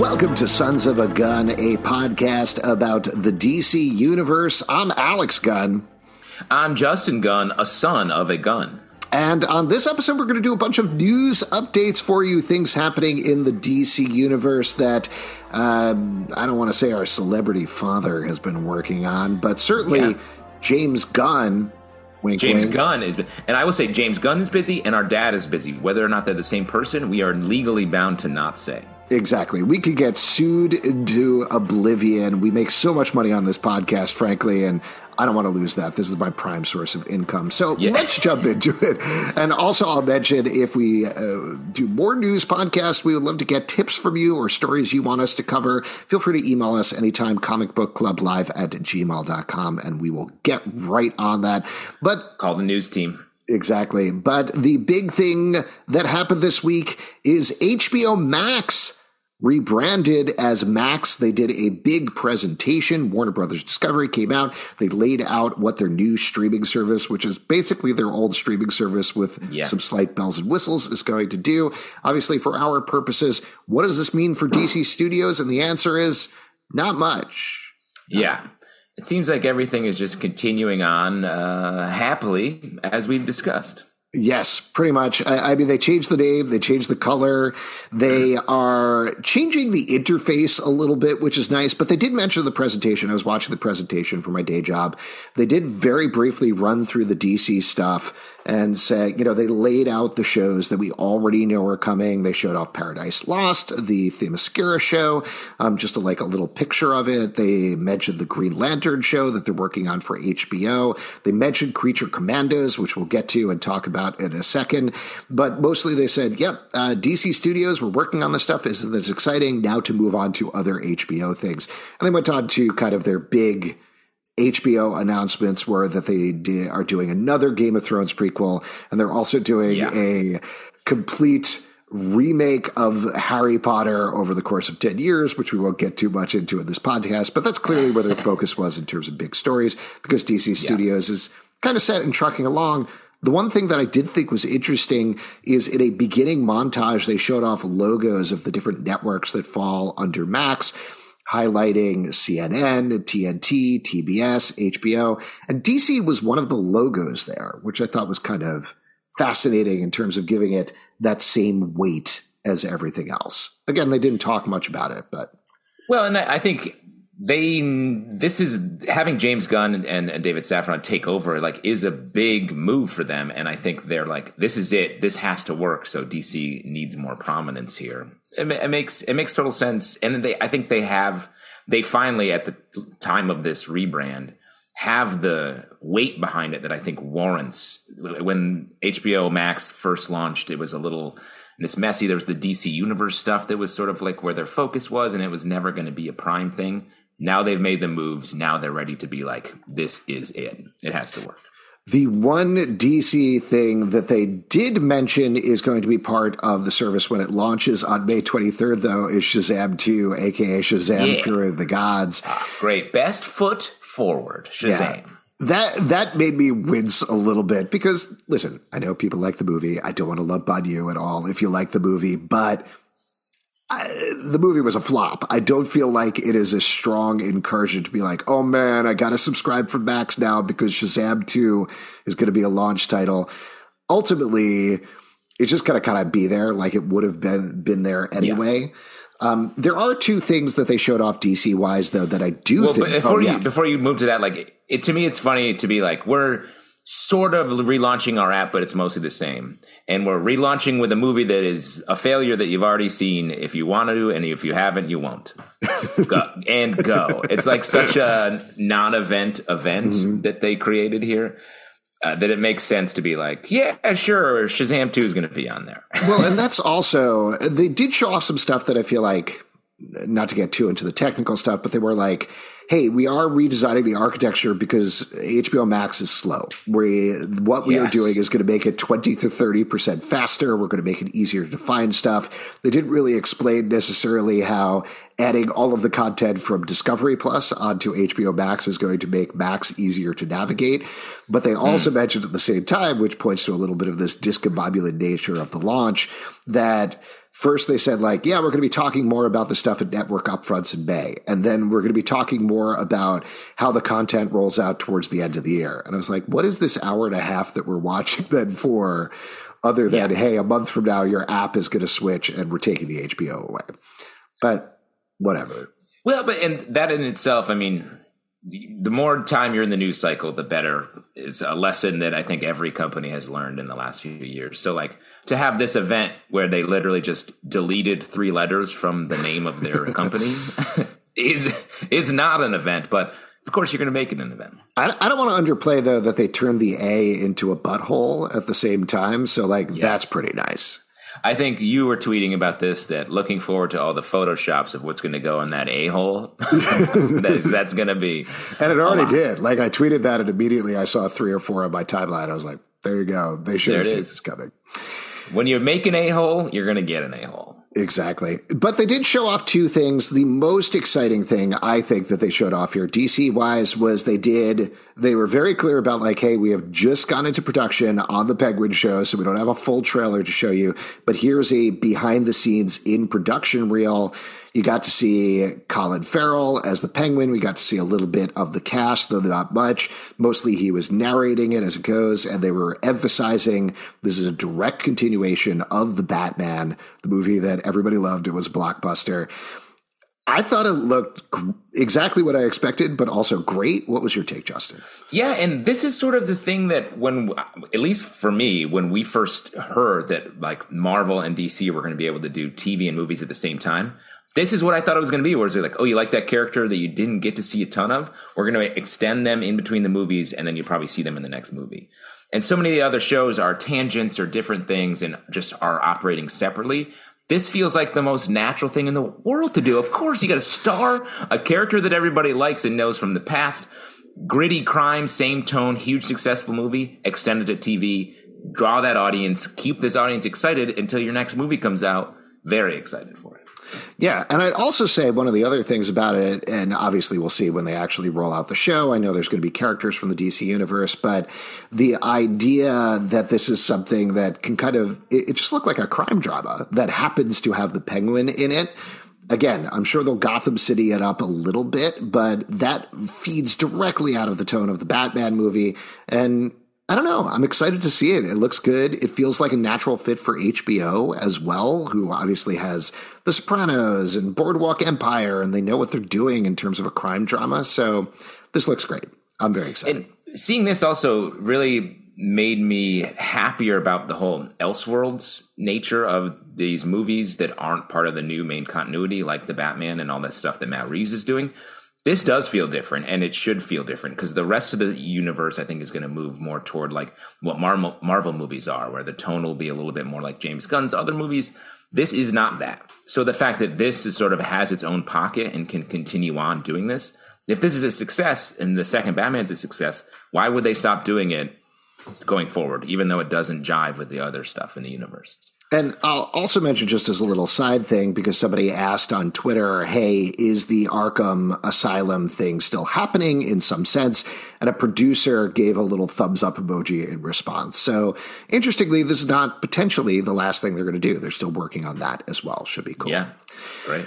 Welcome to Sons of a Gun, a podcast about the DC Universe. I'm Alex Gunn. I'm Justin Gunn, a son of a gun. And on this episode, we're going to do a bunch of news updates for you, things happening in the DC universe that um, I don't want to say our celebrity father has been working on, but certainly yeah. James Gunn. Wink, James wink. Gunn is, and I will say James Gunn is busy, and our dad is busy. Whether or not they're the same person, we are legally bound to not say. Exactly. We could get sued into oblivion. We make so much money on this podcast, frankly, and I don't want to lose that. This is my prime source of income. So yeah. let's jump into it. And also, I'll mention if we uh, do more news podcasts, we would love to get tips from you or stories you want us to cover. Feel free to email us anytime, comicbookclublive at gmail.com, and we will get right on that. But call the news team. Exactly. But the big thing that happened this week is HBO Max rebranded as Max. They did a big presentation. Warner Brothers Discovery came out. They laid out what their new streaming service, which is basically their old streaming service with yeah. some slight bells and whistles, is going to do. Obviously, for our purposes, what does this mean for DC Studios? And the answer is not much. Yeah. It seems like everything is just continuing on uh, happily, as we've discussed. Yes, pretty much. I, I, mean, they changed the name, they changed the color, they are changing the interface a little bit, which is nice. But they did mention the presentation. I was watching the presentation for my day job. They did very briefly run through the DC stuff and say, you know, they laid out the shows that we already know are coming. They showed off Paradise Lost, the Themyscira show, um, just a, like a little picture of it. They mentioned the Green Lantern show that they're working on for HBO. They mentioned Creature Commandos, which we'll get to and talk about in a second. But mostly they said, yep, uh, DC Studios, we're working on this stuff. Isn't this exciting? Now to move on to other HBO things. And they went on to kind of their big HBO announcements were that they are doing another Game of Thrones prequel, and they're also doing yeah. a complete remake of Harry Potter over the course of 10 years, which we won't get too much into in this podcast, but that's clearly where their focus was in terms of big stories because DC Studios yeah. is kind of set and trucking along. The one thing that I did think was interesting is in a beginning montage, they showed off logos of the different networks that fall under Max highlighting CNN, TNT, TBS, HBO, and DC was one of the logos there, which I thought was kind of fascinating in terms of giving it that same weight as everything else. Again, they didn't talk much about it, but well, and I think they this is having James Gunn and, and, David Safran take over like is a big move for them, and I think they're like this is it. This has to work. So DC needs more prominence here. It, it makes it makes total sense, and they I think they have they finally at the time of this rebrand have the weight behind it that I think warrants. When HBO Max first launched, it was a little it's messy. There was the DC Universe stuff that was sort of like where their focus was, and it was never going to be a prime thing. Now they've made the moves. Now they're ready to be like, this is it. It has to work. The one DC thing that they did mention is going to be part of the service when it launches on May 23rd, though, is Shazam 2, aka Shazam yeah. Fury of the Gods. Ah, great. Best foot forward, Shazam. Yeah. That that made me wince a little bit because listen, I know people like the movie. I don't want to love on you at all if you like the movie, but I, the movie was a flop. I don't feel like it is a strong encouragement to be like, oh man, I got to subscribe for Max now because Shazam 2 is going to be a launch title. Ultimately, it's just going to kind of be there like it would have been been there anyway. Yeah. Um, there are two things that they showed off DC wise though that I do well, think. before oh, yeah. you before you move to that, like it to me, it's funny to be like we're sort of relaunching our app, but it's mostly the same. And we're relaunching with a movie that is a failure that you've already seen if you want to, and if you haven't, you won't. go, and go. It's like such a non-event event mm-hmm. that they created here. Uh, that it makes sense to be like, yeah, sure, Shazam 2 is going to be on there. well, and that's also, they did show off some stuff that I feel like, not to get too into the technical stuff, but they were like, hey, we are redesigning the architecture because HBO Max is slow. We what we yes. are doing is going to make it 20 to 30% faster. We're going to make it easier to find stuff. They didn't really explain necessarily how adding all of the content from Discovery Plus onto HBO Max is going to make Max easier to navigate. But they also mm. mentioned at the same time, which points to a little bit of this discombobulated nature of the launch, that First, they said, like, yeah, we're going to be talking more about the stuff at network upfronts in May. And then we're going to be talking more about how the content rolls out towards the end of the year. And I was like, what is this hour and a half that we're watching then for? Other than, yeah. hey, a month from now, your app is going to switch and we're taking the HBO away. But whatever. Well, but and that in itself, I mean, the more time you're in the news cycle, the better is a lesson that I think every company has learned in the last few years. So, like to have this event where they literally just deleted three letters from the name of their company is is not an event, but of course you're going to make it an event. I, I don't want to underplay though that they turned the A into a butthole at the same time. So, like yes. that's pretty nice. I think you were tweeting about this that looking forward to all the photoshops of what's going to go in that a hole. that that's going to be, and it already did. Like I tweeted that, and immediately I saw three or four on my timeline. I was like, "There you go. They should have seen this coming." When you're making a hole, you're going to get an a hole. Exactly. But they did show off two things. The most exciting thing I think that they showed off here, DC wise, was they did, they were very clear about like, hey, we have just gone into production on the Penguin show, so we don't have a full trailer to show you, but here's a behind the scenes in production reel you got to see Colin Farrell as the Penguin. We got to see a little bit of the cast, though not much. Mostly he was narrating it as it goes, and they were emphasizing this is a direct continuation of the Batman, the movie that everybody loved. It was blockbuster. I thought it looked exactly what I expected, but also great. What was your take, Justin? Yeah, and this is sort of the thing that when, at least for me, when we first heard that like Marvel and DC were going to be able to do TV and movies at the same time, this is what I thought it was going to be. Where it's like, oh, you like that character that you didn't get to see a ton of? We're going to extend them in between the movies, and then you probably see them in the next movie. And so many of the other shows are tangents or different things, and just are operating separately. This feels like the most natural thing in the world to do. Of course, you got a star a character that everybody likes and knows from the past. Gritty crime, same tone, huge successful movie, extended to TV. Draw that audience, keep this audience excited until your next movie comes out. Very excited for it. Yeah, and I'd also say one of the other things about it, and obviously we'll see when they actually roll out the show. I know there's going to be characters from the DC universe, but the idea that this is something that can kind of it, it just looked like a crime drama that happens to have the Penguin in it again, I'm sure they'll Gotham City it up a little bit, but that feeds directly out of the tone of the Batman movie. And I don't know. I'm excited to see it. It looks good. It feels like a natural fit for HBO as well, who obviously has The Sopranos and Boardwalk Empire, and they know what they're doing in terms of a crime drama. So this looks great. I'm very excited. And seeing this also really made me happier about the whole Elseworlds nature of these movies that aren't part of the new main continuity, like the Batman and all that stuff that Matt Reeves is doing this does feel different and it should feel different because the rest of the universe i think is going to move more toward like what marvel, marvel movies are where the tone will be a little bit more like james gunn's other movies. This is not that. So the fact that this is sort of has its own pocket and can continue on doing this if this is a success and the second batman's a success why would they stop doing it going forward even though it doesn't jive with the other stuff in the universe and I'll also mention just as a little side thing because somebody asked on Twitter, hey, is the Arkham Asylum thing still happening in some sense? And a producer gave a little thumbs up emoji in response. So interestingly, this is not potentially the last thing they're going to do. They're still working on that as well. Should be cool. Yeah, great.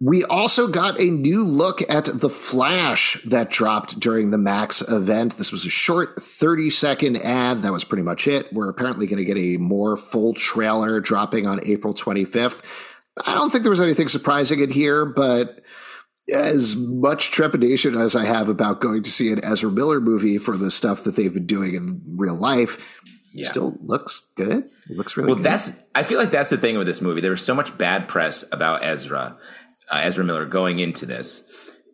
We also got a new look at The Flash that dropped during the Max event. This was a short 30 second ad. That was pretty much it. We're apparently going to get a more full trailer dropping on April 25th. I don't think there was anything surprising in here, but as much trepidation as I have about going to see an Ezra Miller movie for the stuff that they've been doing in real life, yeah. still looks good. It looks really well. Good. That's I feel like that's the thing with this movie. There was so much bad press about Ezra, uh, Ezra Miller going into this.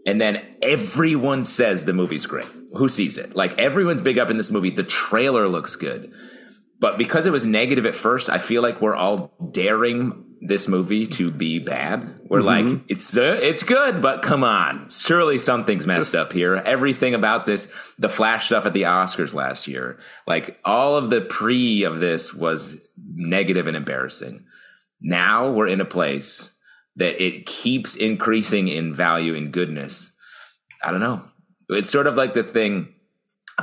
And then everyone says the movie's great. Who sees it? Like everyone's big up in this movie. The trailer looks good. But because it was negative at first, I feel like we're all daring this movie to be bad. We're mm-hmm. like, it's uh, it's good, but come on, surely something's messed up here. Everything about this, the Flash stuff at the Oscars last year, like all of the pre of this was negative and embarrassing. Now we're in a place that it keeps increasing in value and goodness. I don't know. It's sort of like the thing.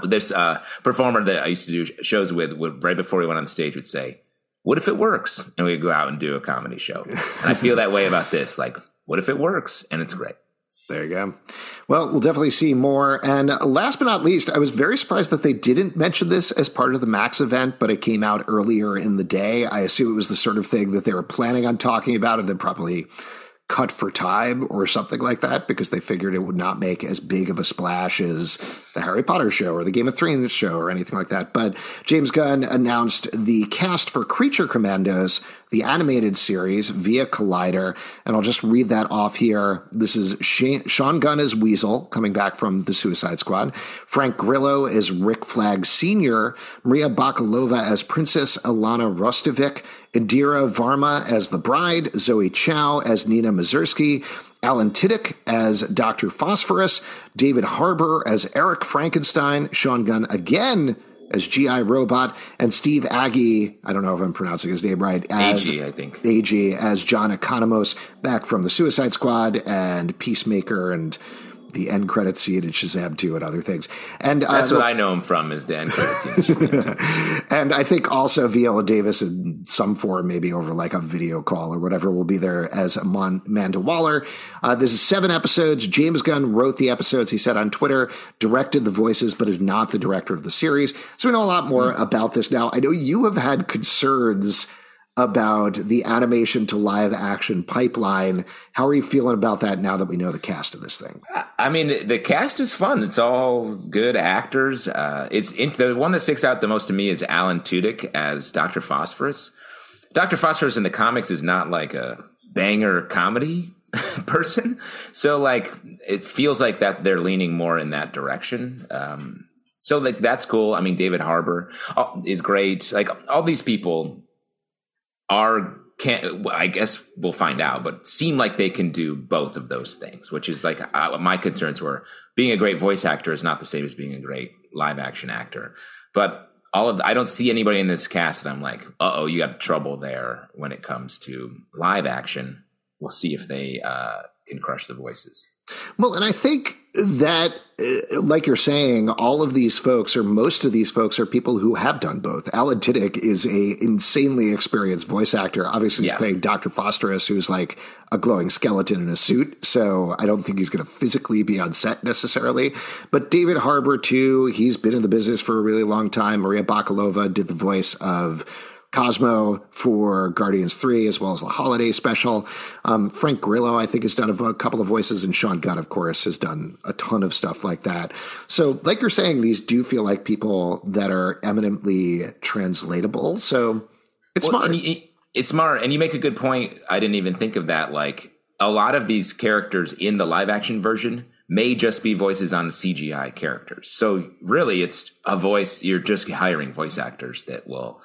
This uh, performer that I used to do shows with, would right before he went on stage, would say, "What if it works?" And we'd go out and do a comedy show. And I feel that way about this. Like, what if it works? And it's great. There you go. Well, we'll definitely see more. And last but not least, I was very surprised that they didn't mention this as part of the Max event, but it came out earlier in the day. I assume it was the sort of thing that they were planning on talking about and then probably cut for time or something like that because they figured it would not make as big of a splash as the Harry Potter show or the Game of Thrones show or anything like that. But James Gunn announced the cast for Creature Commandos the animated series via Collider. And I'll just read that off here. This is Sean Gunn as Weasel, coming back from the Suicide Squad. Frank Grillo as Rick Flag Sr., Maria Bakalova as Princess Alana Rostovic, Indira Varma as the bride, Zoe Chao as Nina Mazursky, Alan Tudyk as Dr. Phosphorus, David Harbour as Eric Frankenstein, Sean Gunn again as GI Robot, and Steve Agee, I don't know if I'm pronouncing his name right, as Agee, I think. Agee as John Economos back from the Suicide Squad and Peacemaker and the end credit scene in Shazam 2 and other things. And uh, that's what I know him from is the end credit scene. and I think also Viola Davis in some form, maybe over like a video call or whatever, will be there as Amanda Waller. Uh, this is seven episodes. James Gunn wrote the episodes. He said on Twitter, directed the voices, but is not the director of the series. So we know a lot more mm-hmm. about this now. I know you have had concerns about the animation to live action pipeline. How are you feeling about that now that we know the cast of this thing? I mean, the cast is fun. It's all good actors. Uh, it's in, the one that sticks out the most to me is Alan Tudyk as Doctor Phosphorus. Doctor Phosphorus in the comics is not like a banger comedy person, so like it feels like that they're leaning more in that direction. Um, so like that's cool. I mean, David Harbour uh, is great. Like all these people are can't. I guess we'll find out, but seem like they can do both of those things, which is like uh, my concerns were being a great voice actor is not the same as being a great live action actor. But all of the, I don't see anybody in this cast that I'm like, uh oh, you got trouble there when it comes to live action. We'll see if they uh, can crush the voices. Well, and I think that, uh, like you're saying, all of these folks, or most of these folks, are people who have done both. Alan Tudyk is a insanely experienced voice actor. Obviously, he's yeah. playing Dr. Phosphorus, who's like a glowing skeleton in a suit. So I don't think he's going to physically be on set necessarily. But David Harbour, too, he's been in the business for a really long time. Maria Bakalova did the voice of Cosmo for Guardians 3, as well as the holiday special. Um, Frank Grillo, I think, has done a, couple of voices, and Sean Gunn, of course, has done a ton of stuff like that. So, like you're saying, these do feel like people that are eminently translatable. So, it's well, smart. You, it's smart. And you make a good point. I didn't even think of that. Like, a lot of these characters in the live action version may just be voices on CGI characters. So, really, it's a voice, you're just hiring voice actors that will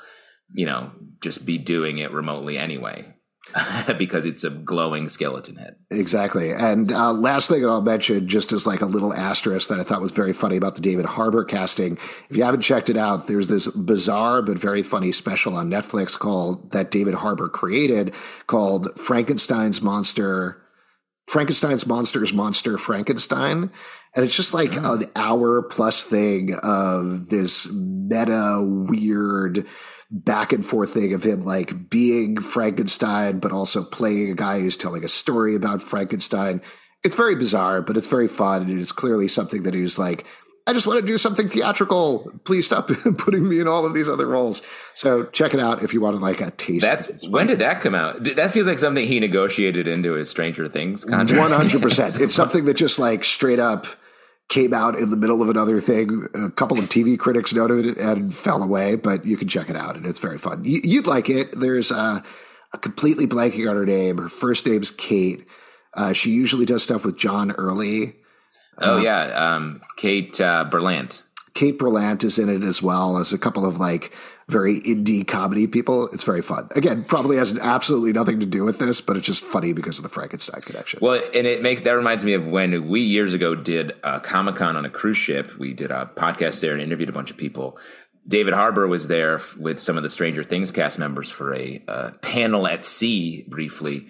you know, just be doing it remotely anyway. because it's a glowing skeleton head. Exactly. And uh, last thing I'll mention, just as like a little asterisk that I thought was very funny about the David Harbour casting. If you haven't checked it out, there's this bizarre but very funny special on Netflix called that David Harbour created called Frankenstein's Monster. Frankenstein's Monsters Monster Frankenstein. And it's just like oh. an hour plus thing of this meta weird back and forth thing of him like being Frankenstein, but also playing a guy who's telling a story about Frankenstein. It's very bizarre, but it's very fun. And it's clearly something that he's like, I just want to do something theatrical. Please stop putting me in all of these other roles. So check it out if you want to like a taste. That's when did that come out? That feels like something he negotiated into his Stranger Things contract. One hundred percent. It's something that just like straight up came out in the middle of another thing. A couple of TV critics noted it and fell away, but you can check it out and it's very fun. You, would like it. There's a, a, completely blanking on her name. Her first name's Kate. Uh, she usually does stuff with John Early. Oh uh, yeah, um, Kate uh, Berlant. Kate Berlant is in it as well as a couple of like very indie comedy people. It's very fun. Again, probably has absolutely nothing to do with this, but it's just funny because of the Frankenstein connection. Well, and it makes that reminds me of when we years ago did a Comic Con on a cruise ship. We did a podcast there and interviewed a bunch of people. David Harbour was there with some of the Stranger Things cast members for a uh, panel at sea briefly,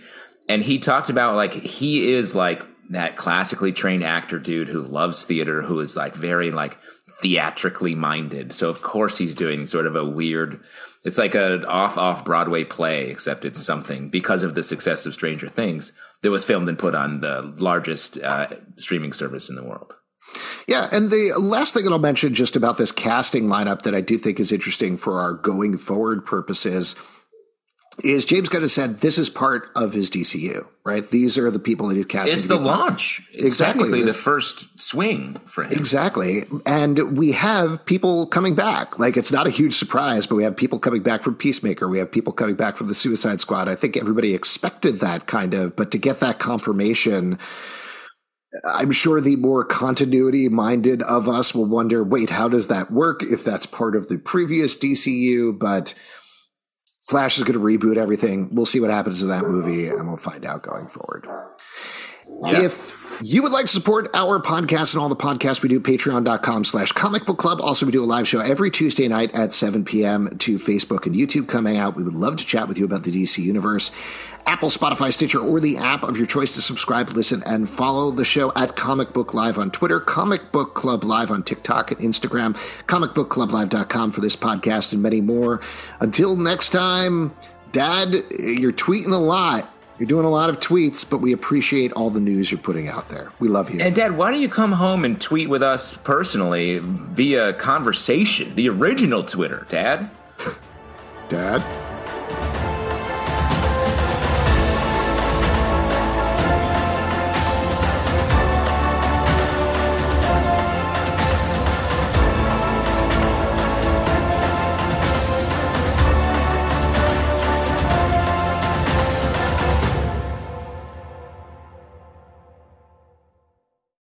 and he talked about like he is like that classically trained actor dude who loves theater, who is like very like theatrically minded. So of course he's doing sort of a weird it's like an off off Broadway play except it's something because of the success of Stranger Things that was filmed and put on the largest uh, streaming service in the world. Yeah, and the last thing that I'll mention just about this casting lineup that I do think is interesting for our going forward purposes is James Gunn has said this is part of his DCU, right? These are the people that he's casting. It's the launch. It's exactly. the first swing for him. Exactly. And we have people coming back. Like it's not a huge surprise, but we have people coming back from Peacemaker. We have people coming back from the Suicide Squad. I think everybody expected that kind of, but to get that confirmation, I'm sure the more continuity minded of us will wonder, wait, how does that work if that's part of the previous DCU? But Flash is going to reboot everything. We'll see what happens to that movie, and we'll find out going forward. Yeah. If you would like to support our podcast and all the podcasts we do, patreon.com slash comic book club. Also, we do a live show every Tuesday night at 7 p.m. to Facebook and YouTube coming out. We would love to chat with you about the DC universe. Apple, Spotify, Stitcher, or the app of your choice to subscribe, listen, and follow the show at Comic Book Live on Twitter, Comic Book Club Live on TikTok and Instagram, comic book club comicbookclublive.com for this podcast and many more. Until next time, Dad, you're tweeting a lot. You're doing a lot of tweets, but we appreciate all the news you're putting out there. We love you. And Dad, why don't you come home and tweet with us personally via conversation, the original Twitter, Dad? Dad?